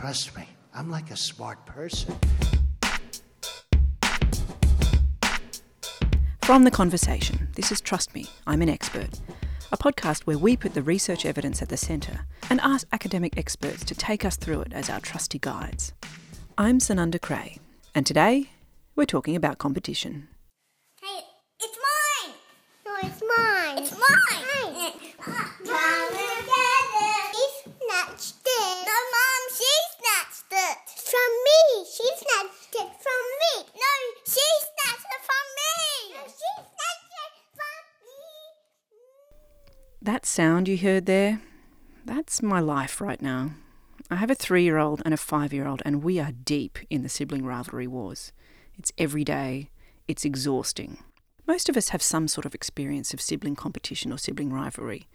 Trust me, I'm like a smart person. From The Conversation, this is Trust Me, I'm an Expert, a podcast where we put the research evidence at the centre and ask academic experts to take us through it as our trusty guides. I'm Sunanda Creagh, and today we're talking about competition. Hey, it's mine! No, it's mine. It's mine! Come together! She snatched it. No, Mom, she snatched it! From me. She snatched it from me. No, she snatched it from me! No, she snatched it from me. That sound you heard there, that's my life right now. I have a three year old and a five year old, and we are deep in the sibling rivalry wars. It's every day, it's exhausting. Most of us have some sort of experience of sibling competition or sibling rivalry.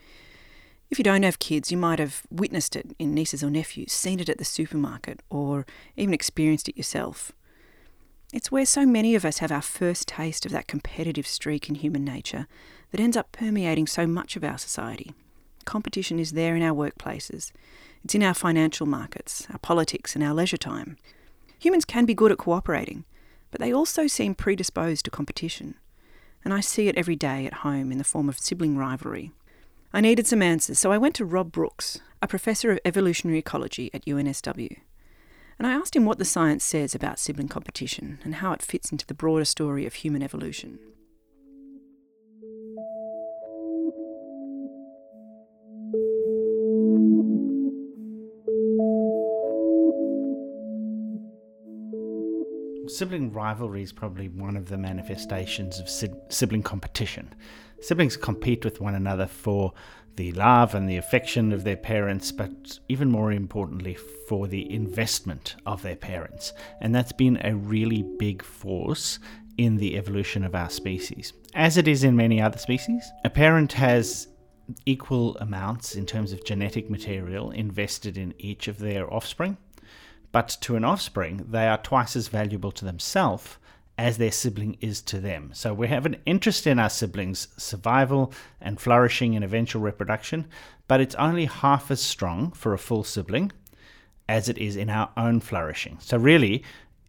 If you don't have kids, you might have witnessed it in nieces or nephews, seen it at the supermarket, or even experienced it yourself. It's where so many of us have our first taste of that competitive streak in human nature that ends up permeating so much of our society. Competition is there in our workplaces, it's in our financial markets, our politics, and our leisure time. Humans can be good at cooperating, but they also seem predisposed to competition. And I see it every day at home in the form of sibling rivalry. I needed some answers, so I went to Rob Brooks, a professor of evolutionary ecology at UNSW. And I asked him what the science says about sibling competition and how it fits into the broader story of human evolution. Sibling rivalry is probably one of the manifestations of si- sibling competition. Siblings compete with one another for the love and the affection of their parents, but even more importantly, for the investment of their parents. And that's been a really big force in the evolution of our species. As it is in many other species, a parent has equal amounts in terms of genetic material invested in each of their offspring but to an offspring, they are twice as valuable to themselves as their sibling is to them. So we have an interest in our siblings' survival and flourishing and eventual reproduction, but it's only half as strong for a full sibling as it is in our own flourishing. So really,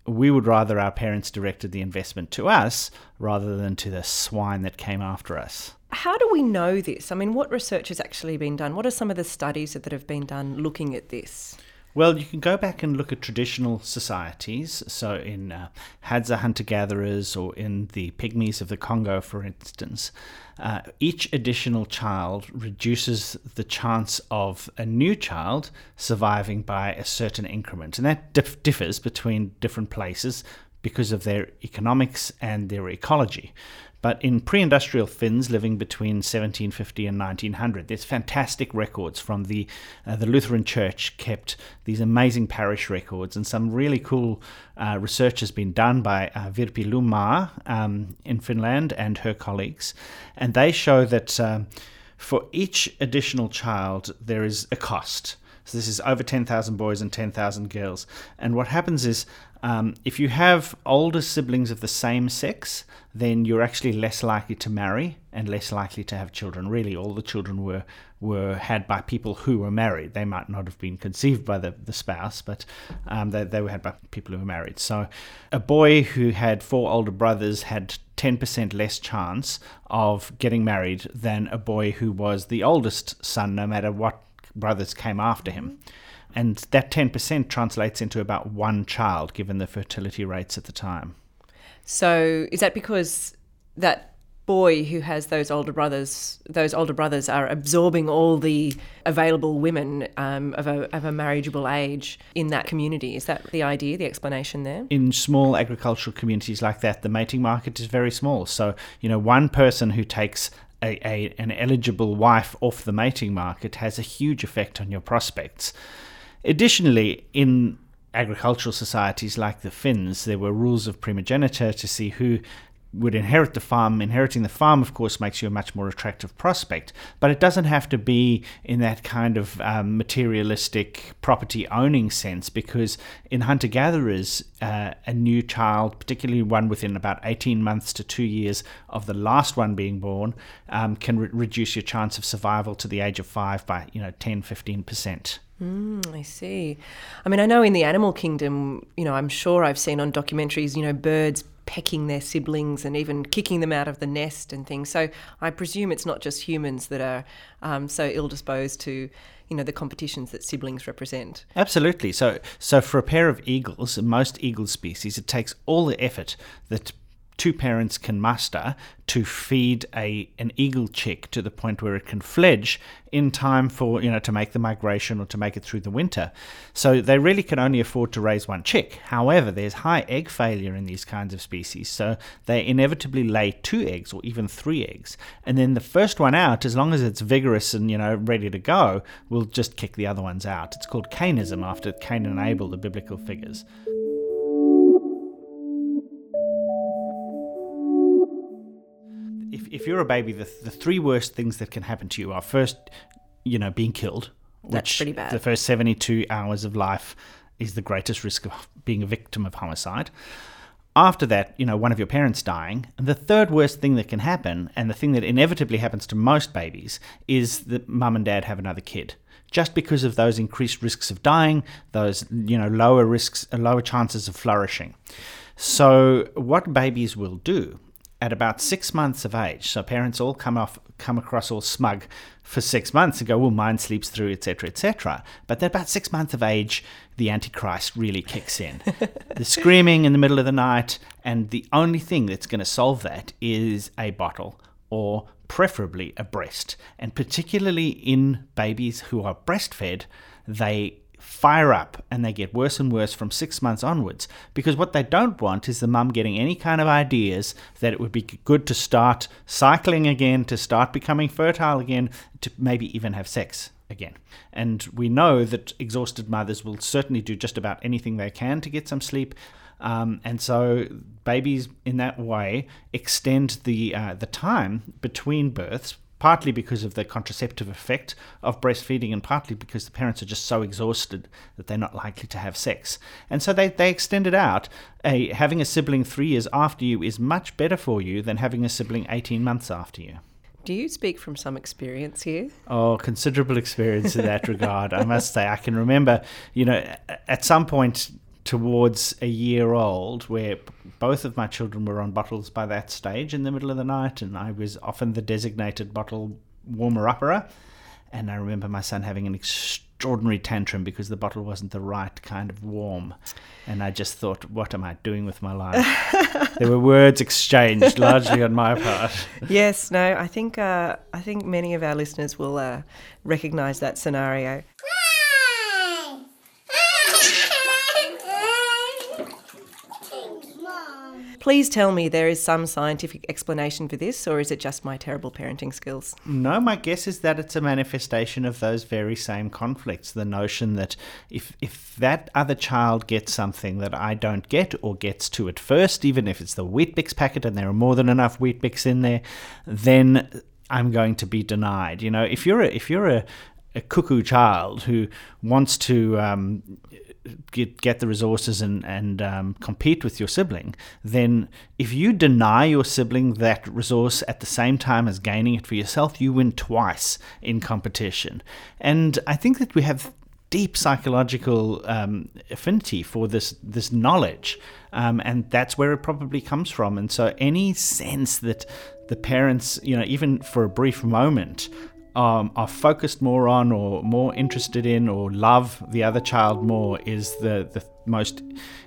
we would rather our parents directed the investment to us rather than to the swine that came after us. How do we know this? I mean, what research has actually been done? What are some of the studies that have been done looking at this? Well, you can go back and look at traditional societies. So, in uh, Hadza hunter gatherers or in the Pygmies of the Congo, for instance, uh, each additional child reduces the chance of a new child surviving by a certain increment. And that dif- differs between different places because of their economics and their ecology. But in pre industrial Finns living between 1750 and 1900, there's fantastic records from the, uh, the Lutheran Church, kept these amazing parish records, and some really cool uh, research has been done by uh, Virpi Lummaa um, in Finland and her colleagues. And they show that um, for each additional child, there is a cost. So this is over 10,000 boys and 10,000 girls. And what happens is um, if you have older siblings of the same sex, then you're actually less likely to marry and less likely to have children. Really, all the children were were had by people who were married. They might not have been conceived by the, the spouse, but um, they, they were had by people who were married. So, a boy who had four older brothers had 10% less chance of getting married than a boy who was the oldest son, no matter what brothers came after him. And that 10% translates into about one child, given the fertility rates at the time. So, is that because that boy who has those older brothers, those older brothers are absorbing all the available women um, of, a, of a marriageable age in that community? Is that the idea, the explanation there? In small agricultural communities like that, the mating market is very small. So, you know, one person who takes a, a, an eligible wife off the mating market has a huge effect on your prospects. Additionally, in agricultural societies like the Finns, there were rules of primogeniture to see who would inherit the farm. Inheriting the farm, of course, makes you a much more attractive prospect, but it doesn't have to be in that kind of um, materialistic property owning sense because in hunter gatherers, uh, a new child, particularly one within about 18 months to two years of the last one being born, um, can re- reduce your chance of survival to the age of five by, you know, 10, 15%. Mm, I see. I mean, I know in the animal kingdom, you know, I'm sure I've seen on documentaries, you know, birds pecking their siblings and even kicking them out of the nest and things. So I presume it's not just humans that are um, so ill disposed to, you know, the competitions that siblings represent. Absolutely. So, so for a pair of eagles, most eagle species, it takes all the effort that two parents can muster to feed a an eagle chick to the point where it can fledge in time for you know to make the migration or to make it through the winter. So they really can only afford to raise one chick. However, there's high egg failure in these kinds of species, so they inevitably lay two eggs or even three eggs, and then the first one out, as long as it's vigorous and you know ready to go, will just kick the other ones out. It's called Cainism after Cain and Abel, the biblical figures. If, if you're a baby, the, the three worst things that can happen to you are first, you know, being killed. That's which pretty bad. The first 72 hours of life is the greatest risk of being a victim of homicide. After that, you know, one of your parents dying. And the third worst thing that can happen, and the thing that inevitably happens to most babies, is that mum and dad have another kid. Just because of those increased risks of dying, those, you know, lower risks, lower chances of flourishing. So, what babies will do at about six months of age, so parents all come off come across all smug for six months and go, well, mine sleeps through, etc., etc. But at about six months of age, the Antichrist really kicks in. the screaming in the middle of the night, and the only thing that's going to solve that is a bottle or preferably a breast. And particularly in babies who are breastfed, they fire up and they get worse and worse from six months onwards because what they don't want is the mum getting any kind of ideas that it would be good to start cycling again, to start becoming fertile again, to maybe even have sex again. And we know that exhausted mothers will certainly do just about anything they can to get some sleep. Um, and so babies in that way extend the uh, the time between births partly because of the contraceptive effect of breastfeeding and partly because the parents are just so exhausted that they're not likely to have sex. And so they, they extend it out. A, having a sibling three years after you is much better for you than having a sibling 18 months after you. Do you speak from some experience here? Oh, considerable experience in that regard. I must say, I can remember, you know, at some point towards a year old where both of my children were on bottles by that stage in the middle of the night, and I was often the designated bottle warmer upperer. And I remember my son having an extraordinary tantrum because the bottle wasn't the right kind of warm. And I just thought, what am I doing with my life? there were words exchanged largely on my part. Yes, no, I think uh, I think many of our listeners will uh, recognise that scenario. Please tell me there is some scientific explanation for this, or is it just my terrible parenting skills? No, my guess is that it's a manifestation of those very same conflicts. The notion that if if that other child gets something that I don't get or gets to it first, even if it's the Weet-Bix packet and there are more than enough Weet-Bix in there, then I'm going to be denied. You know, if you're a, if you're a, a cuckoo child who wants to um, get get the resources and and um, compete with your sibling, then if you deny your sibling that resource at the same time as gaining it for yourself, you win twice in competition. And I think that we have deep psychological um, affinity for this this knowledge, um, and that's where it probably comes from. And so, any sense that the parents, you know, even for a brief moment, um, are focused more on or more interested in or love the other child more is the, the most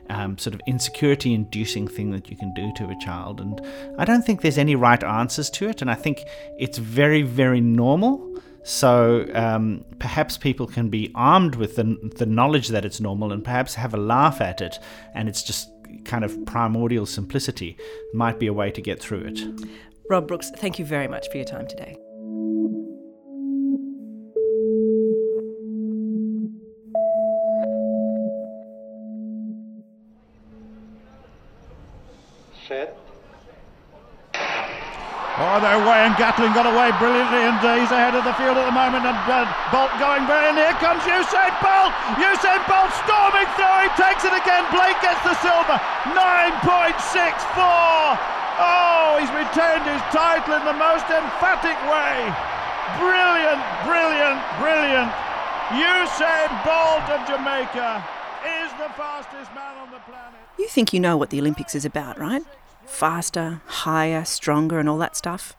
um, sort of insecurity inducing thing that you can do to a child. And I don't think there's any right answers to it. And I think it's very, very normal. So um, perhaps people can be armed with the, the knowledge that it's normal and perhaps have a laugh at it. And it's just kind of primordial simplicity might be a way to get through it. Rob Brooks, thank you very much for your time today. Oh, they're away, and Gatlin got away brilliantly, and he's ahead of the field at the moment. And uh, Bolt going very, and here comes Usain Bolt. Usain Bolt storming through. He takes it again. Blake gets the silver. 9.64. Oh, he's retained his title in the most emphatic way. Brilliant, brilliant, brilliant. Usain Bolt of Jamaica is the fastest man on the planet. You think you know what the Olympics is about, right? Faster, higher, stronger, and all that stuff.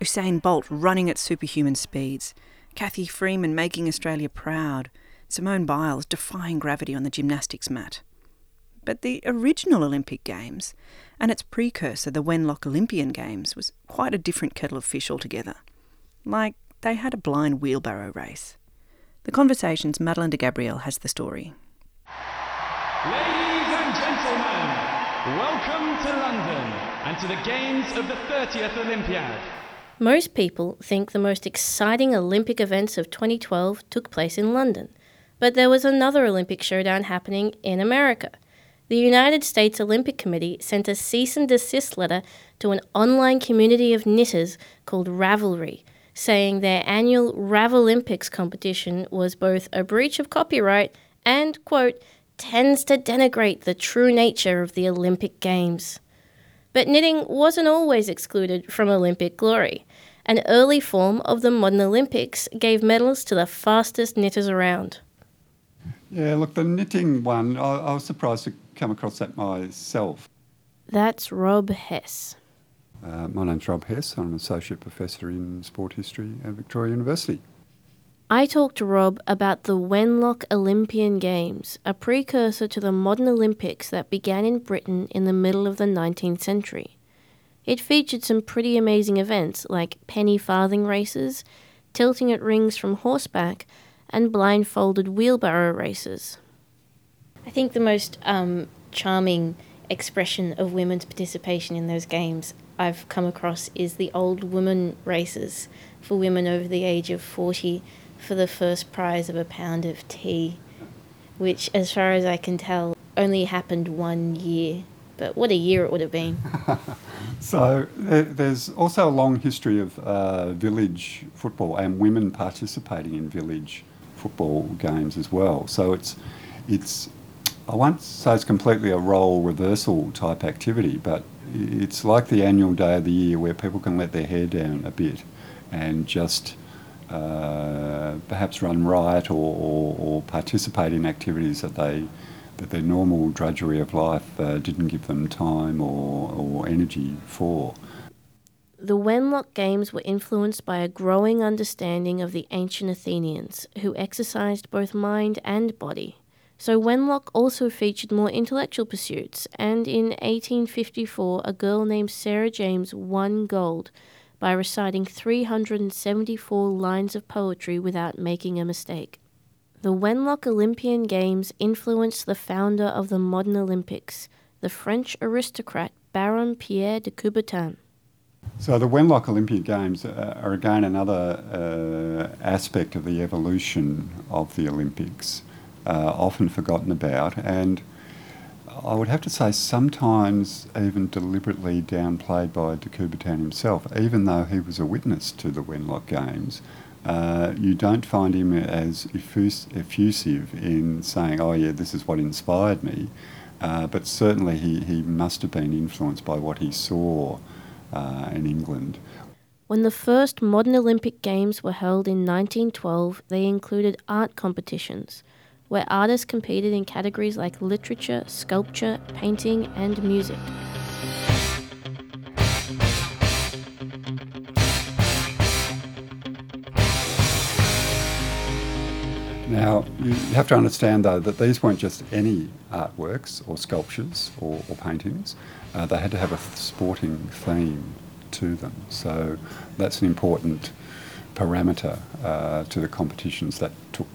Usain Bolt running at superhuman speeds. Cathy Freeman making Australia proud. Simone Biles defying gravity on the gymnastics mat. But the original Olympic Games and its precursor, the Wenlock Olympian Games, was quite a different kettle of fish altogether. Like they had a blind wheelbarrow race. The Conversation's Madeleine De Gabriele has the story. Ladies welcome to London and to the games of the 30th Olympiad. Most people think the most exciting Olympic events of 2012 took place in London, but there was another Olympic showdown happening in America. The United States Olympic Committee sent a cease and desist letter to an online community of knitters called Ravelry, saying their annual Ravelympics competition was both a breach of copyright and, quote, tends to denigrate the true nature of the Olympic Games. But knitting wasn't always excluded from Olympic glory. An early form of the modern Olympics gave medals to the fastest knitters around. Yeah, look, the knitting one, I, I was surprised to come across that myself. That's Rob Hess. Uh, my name's Rob Hess. I'm an associate professor in sport history at Victoria University. I talked to Rob about the Wenlock Olympian Games, a precursor to the modern Olympics that began in Britain in the middle of the 19th century. It featured some pretty amazing events like penny farthing races, tilting at rings from horseback, and blindfolded wheelbarrow races. I think the most um, charming expression of women's participation in those games I've come across is the old woman races for women over the age of 40 for the first prize of a pound of tea, which, as far as I can tell, only happened one year. But what a year it would have been. So there- there's also a long history of uh, village football and women participating in village football games as well. So it's it's I won't say it's completely a role reversal type activity, but it's like the annual day of the year where people can let their hair down a bit and just uh, perhaps run riot or, or, or participate in activities that they that their normal drudgery of life uh, didn't give them time or, or energy for. The Wenlock Games were influenced by a growing understanding of the ancient Athenians, who exercised both mind and body. So Wenlock also featured more intellectual pursuits, and in 1854, a girl named Sarah James won gold by reciting 374 lines of poetry without making a mistake. The Wenlock Olympian Games influenced the founder of the modern Olympics, the French aristocrat Baron Pierre de Coubertin. So the Wenlock Olympic Games uh, are again another uh, aspect of the evolution of the Olympics, uh, often forgotten about, and I would have to say sometimes even deliberately downplayed by de Coubertin himself, even though he was a witness to the Wenlock Games. Uh, you don't find him as effus- effusive in saying, oh, yeah, this is what inspired me. Uh, but certainly he, he must have been influenced by what he saw uh, in England. When the first modern Olympic Games were held in 1912, they included art competitions, where artists competed in categories like literature, sculpture, painting, and music. Now, you have to understand, though, that these weren't just any artworks or sculptures or, or paintings. Uh, they had to have a sporting theme to them. So that's an important parameter uh, to the competitions that took,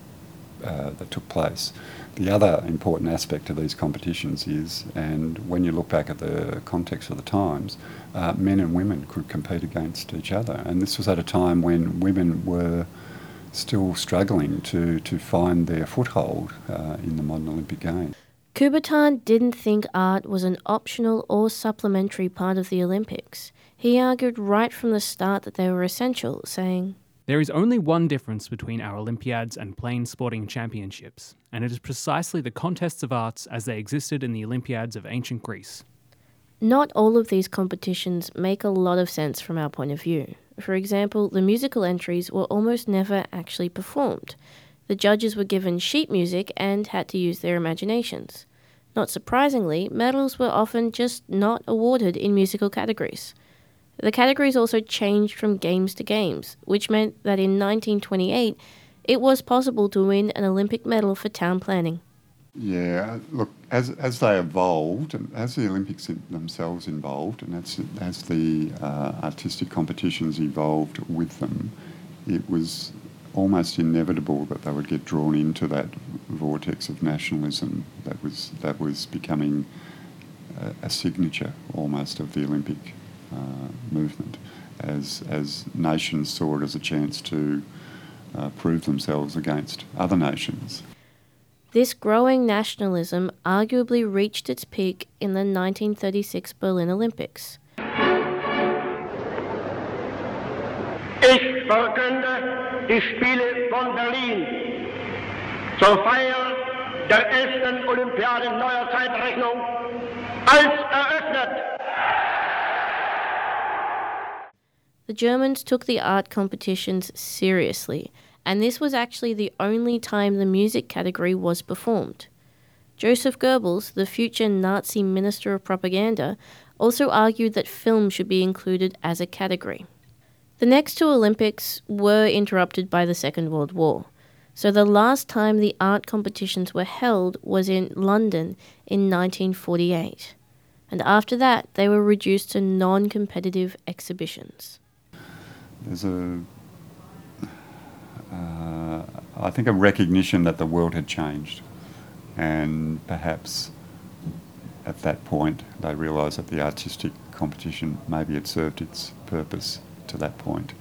uh, that took place. The other important aspect of these competitions is, and when you look back at the context of the times, uh, men and women could compete against each other. And this was at a time when women were still struggling to, to find their foothold uh, in the modern Olympic Games. Coubertin didn't think art was an optional or supplementary part of the Olympics. He argued right from the start that they were essential, saying, There is only one difference between our Olympiads and plain sporting championships, and it is precisely the contests of arts as they existed in the Olympiads of ancient Greece. Not all of these competitions make a lot of sense from our point of view. For example, the musical entries were almost never actually performed. The judges were given sheet music and had to use their imaginations. Not surprisingly, medals were often just not awarded in musical categories. The categories also changed from games to games, which meant that in 1928 it was possible to win an Olympic medal for town planning. Yeah, look, as, as they evolved, and as the Olympics themselves evolved, and as, as the uh, artistic competitions evolved with them, it was almost inevitable that they would get drawn into that vortex of nationalism that was, that was becoming a, a signature almost of the Olympic movement as, as nations saw it as a chance to uh, prove themselves against other nations. This growing nationalism arguably reached its peak in the 1936 Berlin Olympics. Ich verkünde die Spiele von Berlin zur Feier der ersten Olympiade neuer Zeitrechnung als eröffnet. The Germans took the art competitions seriously, and this was actually the only time the music category was performed. Joseph Goebbels, the future Nazi Minister of Propaganda, also argued that film should be included as a category. The next two Olympics were interrupted by the Second World War, so the last time the art competitions were held was in London in 1948, and after that they were reduced to non competitive exhibitions there's a, uh, I think, a recognition that the world had changed, and perhaps at that point they realised that the artistic competition maybe had served its purpose to that point,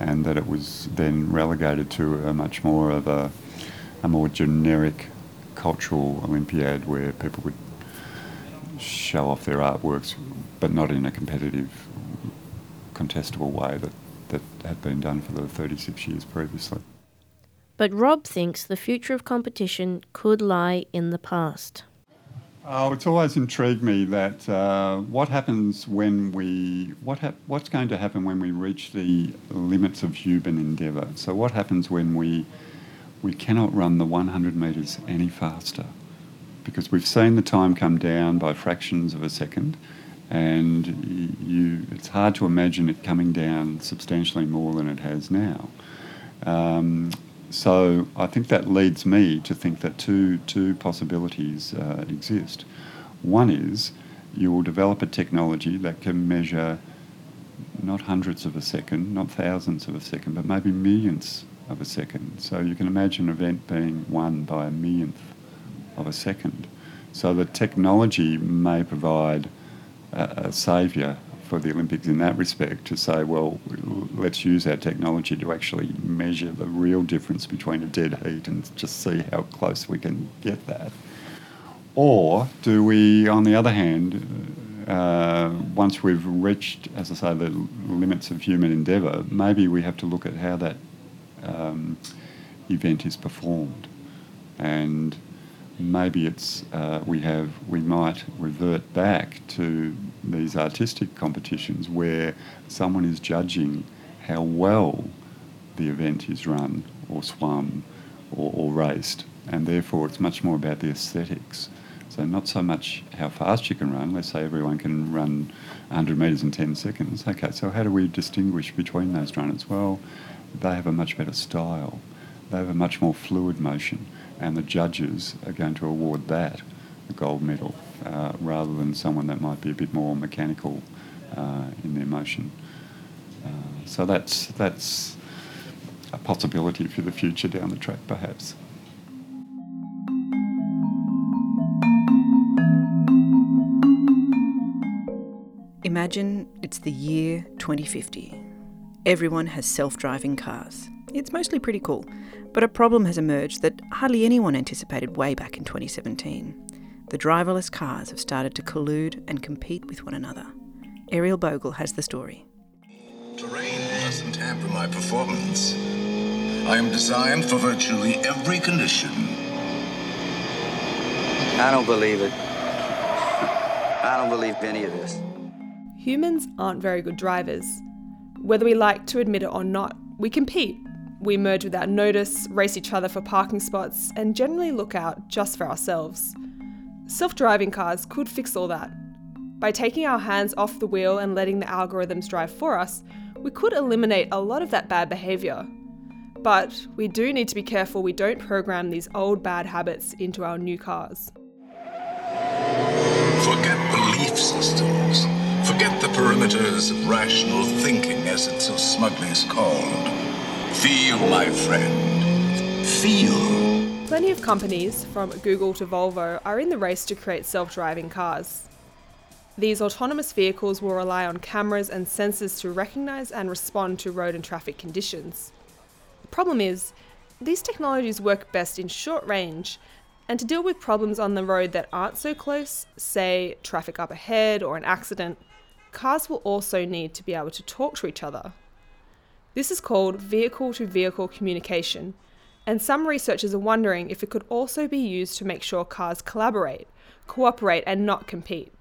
and that it was then relegated to a much more of a, a more generic cultural Olympiad where people would show off their artworks, but not in a competitive, contestable way that that had been done for the 36 years previously. But Rob thinks the future of competition could lie in the past. Oh, it's always intrigued me that uh, what happens when we what hap- what's going to happen when we reach the limits of human endeavour. So what happens when we we cannot run the 100 metres any faster because we've seen the time come down by fractions of a second and you, it's hard to imagine it coming down substantially more than it has now. Um, so I think that leads me to think that two, two possibilities uh, exist. One is you will develop a technology that can measure not hundreds of a second, not thousands of a second, but maybe millions of a second. So you can imagine an event being won by a millionth of a second. So the technology may provide a, saviour for the Olympics in that respect to say, well, let's use our technology to actually measure the real difference between a dead heat and just see how close we can get that. Or do we, on the other hand, uh, once we've reached, as I say, the limits of human endeavour, maybe we have to look at how that um, event is performed and maybe it's uh, we have we might revert back to these artistic competitions where someone is judging how well the event is run or swum or, or raced, and therefore it's much more about the aesthetics. So not so much how fast you can run. Let's say everyone can run 100 metres in 10 seconds. Okay, so how do we distinguish between those runners? Well, they have a much better style. They have a much more fluid motion and the judges are going to award that a gold medal uh, rather than someone that might be a bit more mechanical uh, in their motion. Uh, so that's that's a possibility for the future down the track, perhaps. Imagine it's the year 2050. Everyone has self driving cars. It's mostly pretty cool, but a problem has emerged that hardly anyone anticipated way back in 2017. The driverless cars have started to collude and compete with one another. Ariel Bogle has the story. Terrain doesn't hamper my performance. I am designed for virtually every condition. I don't believe it. I don't believe any of this. Humans aren't very good drivers. Whether we like to admit it or not, we compete We merge without notice, race each other for parking spots, and generally look out just for ourselves. Self driving cars could fix all that. By taking our hands off the wheel and letting the algorithms drive for us, we could eliminate a lot of that bad behaviour. But we do need to be careful we don't program these old bad habits into our new cars. Forget belief systems. Forget the perimeters of rational thinking, as it so smugly is called. Feel, my friend. Feel. Plenty of companies, from Google to Volvo, are in the race to create self driving cars. These autonomous vehicles will rely on cameras and sensors to recognise and respond to road and traffic conditions. The problem is, these technologies work best in short range, and to deal with problems on the road that aren't so close, say traffic up ahead or an accident, cars will also need to be able to talk to each other. This is called vehicle to vehicle communication, and some researchers are wondering if it could also be used to make sure cars collaborate, cooperate, and not compete.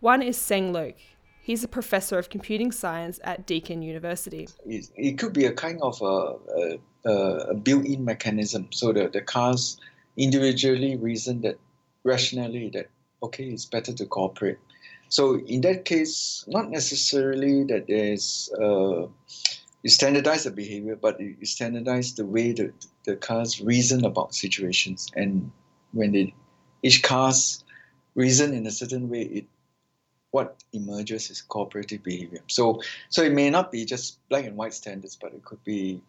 One is Seng Loke. He's a professor of computing science at Deakin University. It, could be a kind of a, a, a built-in mechanism, so that the cars individually reason that rationally that okay, it's better to cooperate. So in that case, not necessarily that there's uh, you standardize the behavior, but you standardize the way that the cars reason about situations, and when they each cars reason in a certain way, it what emerges is cooperative behavior. So, so it may not be just black and white standards, but it could be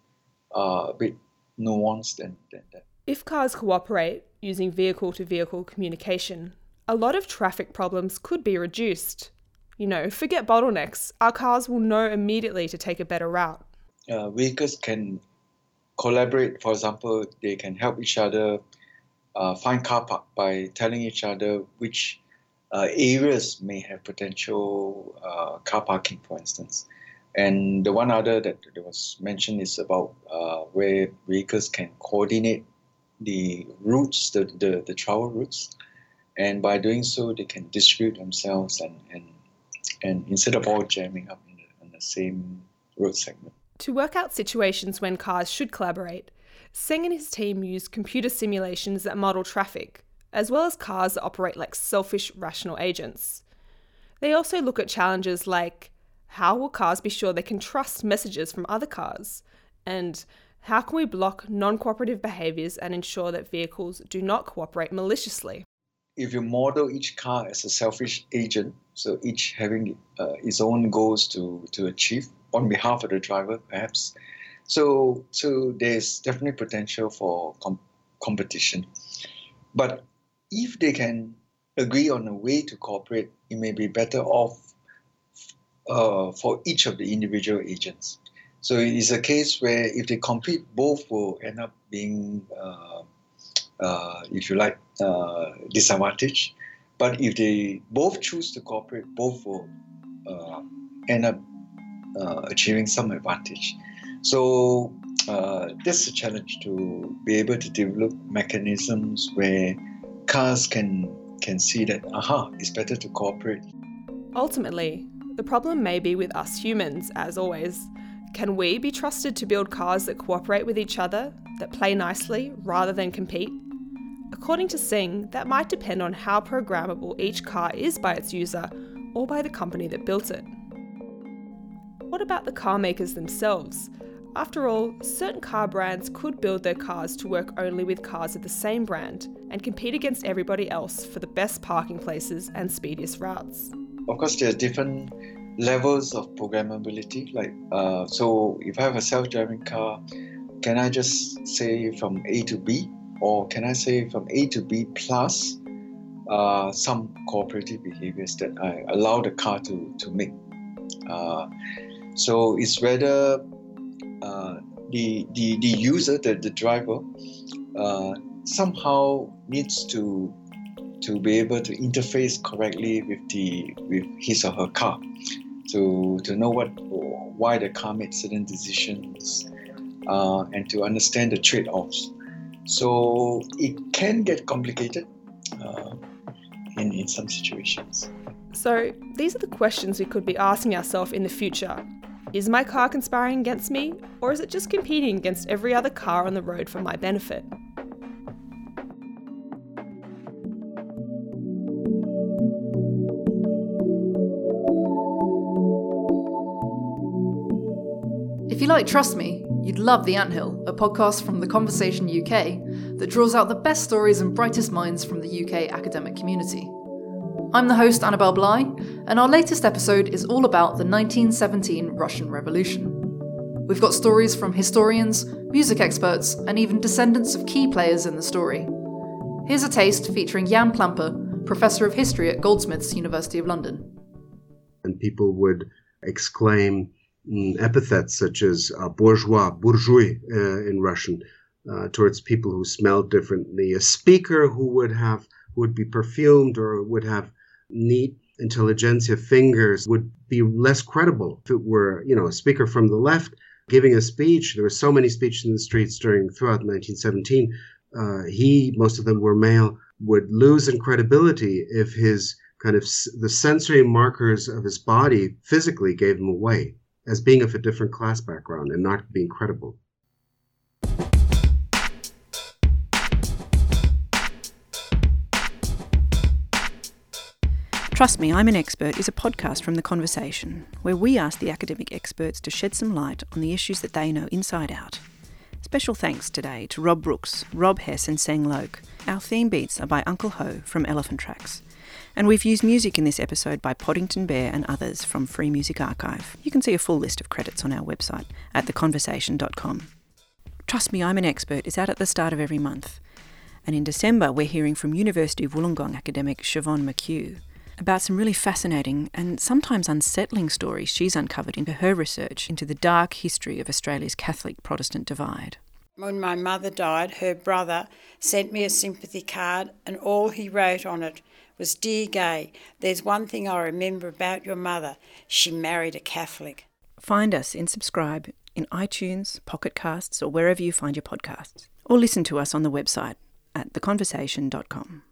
uh, a bit nuanced than, than that. If cars cooperate using vehicle to vehicle communication, a lot of traffic problems could be reduced. You know, forget bottlenecks, our cars will know immediately to take a better route. Uh, vehicles can collaborate, for example, they can help each other uh, find car park by telling each other which uh, areas may have potential uh, car parking, for instance. And the one other that was mentioned is about uh, where vehicles can coordinate the routes, the, the, the travel routes, and by doing so, they can distribute themselves and, and, and instead of all jamming up in the, in the same road segment. To work out situations when cars should collaborate, Seng and his team use computer simulations that model traffic as well as cars that operate like selfish, rational agents. They also look at challenges like how will cars be sure they can trust messages from other cars? And how can we block non cooperative behaviours and ensure that vehicles do not cooperate maliciously? If you model each car as a selfish agent, so each having uh, its own goals to, to achieve on behalf of the driver, perhaps, so so there's definitely potential for com- competition. But if they can agree on a way to cooperate, it may be better off uh, for each of the individual agents. So it is a case where if they compete, both will end up being, uh, uh, if you like, uh, disadvantaged. But if they both choose to cooperate, both will uh, end up Uh, achieving some advantage. So uh, that's a challenge to be able to develop mechanisms where cars can can see that aha it's better to cooperate. Ultimately the problem may be with us humans as always. Can we be trusted to build cars that cooperate with each other that play nicely rather than compete? According to Seng, that might depend on how programmable each car is by its user or by the company that built it what about the car makers themselves after all, certain car brands could build their cars to work only with cars of the same brand and compete against everybody else for the best parking places and speediest routes. Of course, there are different levels of programmability. Like, uh, so if I have a self-driving car, can I just say from A to B, or can I say from A to B plus uh, some cooperative behaviors that I allow the car to to make? Uh, so it's whether uh, the, the, the user, the, the driver, uh, somehow needs to to be able to interface correctly with the with his or her car, to to know what why the car made certain decisions, uh, and to understand the trade-offs. So it can get complicated uh, in in some situations. So these are the questions we could be asking ourselves in the future Is my car conspiring against me, or is it just competing against every other car on the road for my benefit? If you like Trust Me, you'd love The Anthill, a podcast from The Conversation UK that draws out the best stories and brightest minds from the UK academic community. I'm the host, Annabel Bligh, and our latest episode is all about the 1917 Russian Revolution. We've got stories from historians, music experts, and even descendants of key players in the story. Here's a taste featuring Jan Plamper, Professor of History at Goldsmiths, University of London. And people would exclaim mm, epithets such as uh, bourgeois, bourgeois uh, in Russian, uh, towards people who smelled differently. A speaker who would have would be perfumed or would have neat intelligentsia fingers would be less credible if it were, you know, a speaker from the left giving a speech. There were so many speeches in the streets during throughout 1917. Uh, he, most of them were male, would lose in credibility if his kind of the sensory markers of his body physically gave him away as being of a different class background and not being credible. Trust Me, I'm an Expert is a podcast from The Conversation, where we ask the academic experts to shed some light on the issues that they know inside out. Special thanks today to Rob Brooks, Rob Hess, and Seng Loke. Our theme beats are by Uncle Ho from Elephant Tracks. And we've used music in this episode by Poddington Bear and others from Free Music Archive. You can see a full list of credits on our website at theconversation.com. Trust Me, I'm an Expert is out at the start of every month. And in December, we're hearing from University of Wollongong academic Siobhan McHugh about some really fascinating and sometimes unsettling stories she's uncovered in her research into the dark history of Australia's Catholic Protestant divide. When my mother died, her brother sent me a sympathy card, and all he wrote on it was Dear Gay, there's one thing I remember about your mother. She married a Catholic. Find us and subscribe in iTunes, Pocket Casts, or wherever you find your podcasts. Or listen to us on the website at theconversation.com.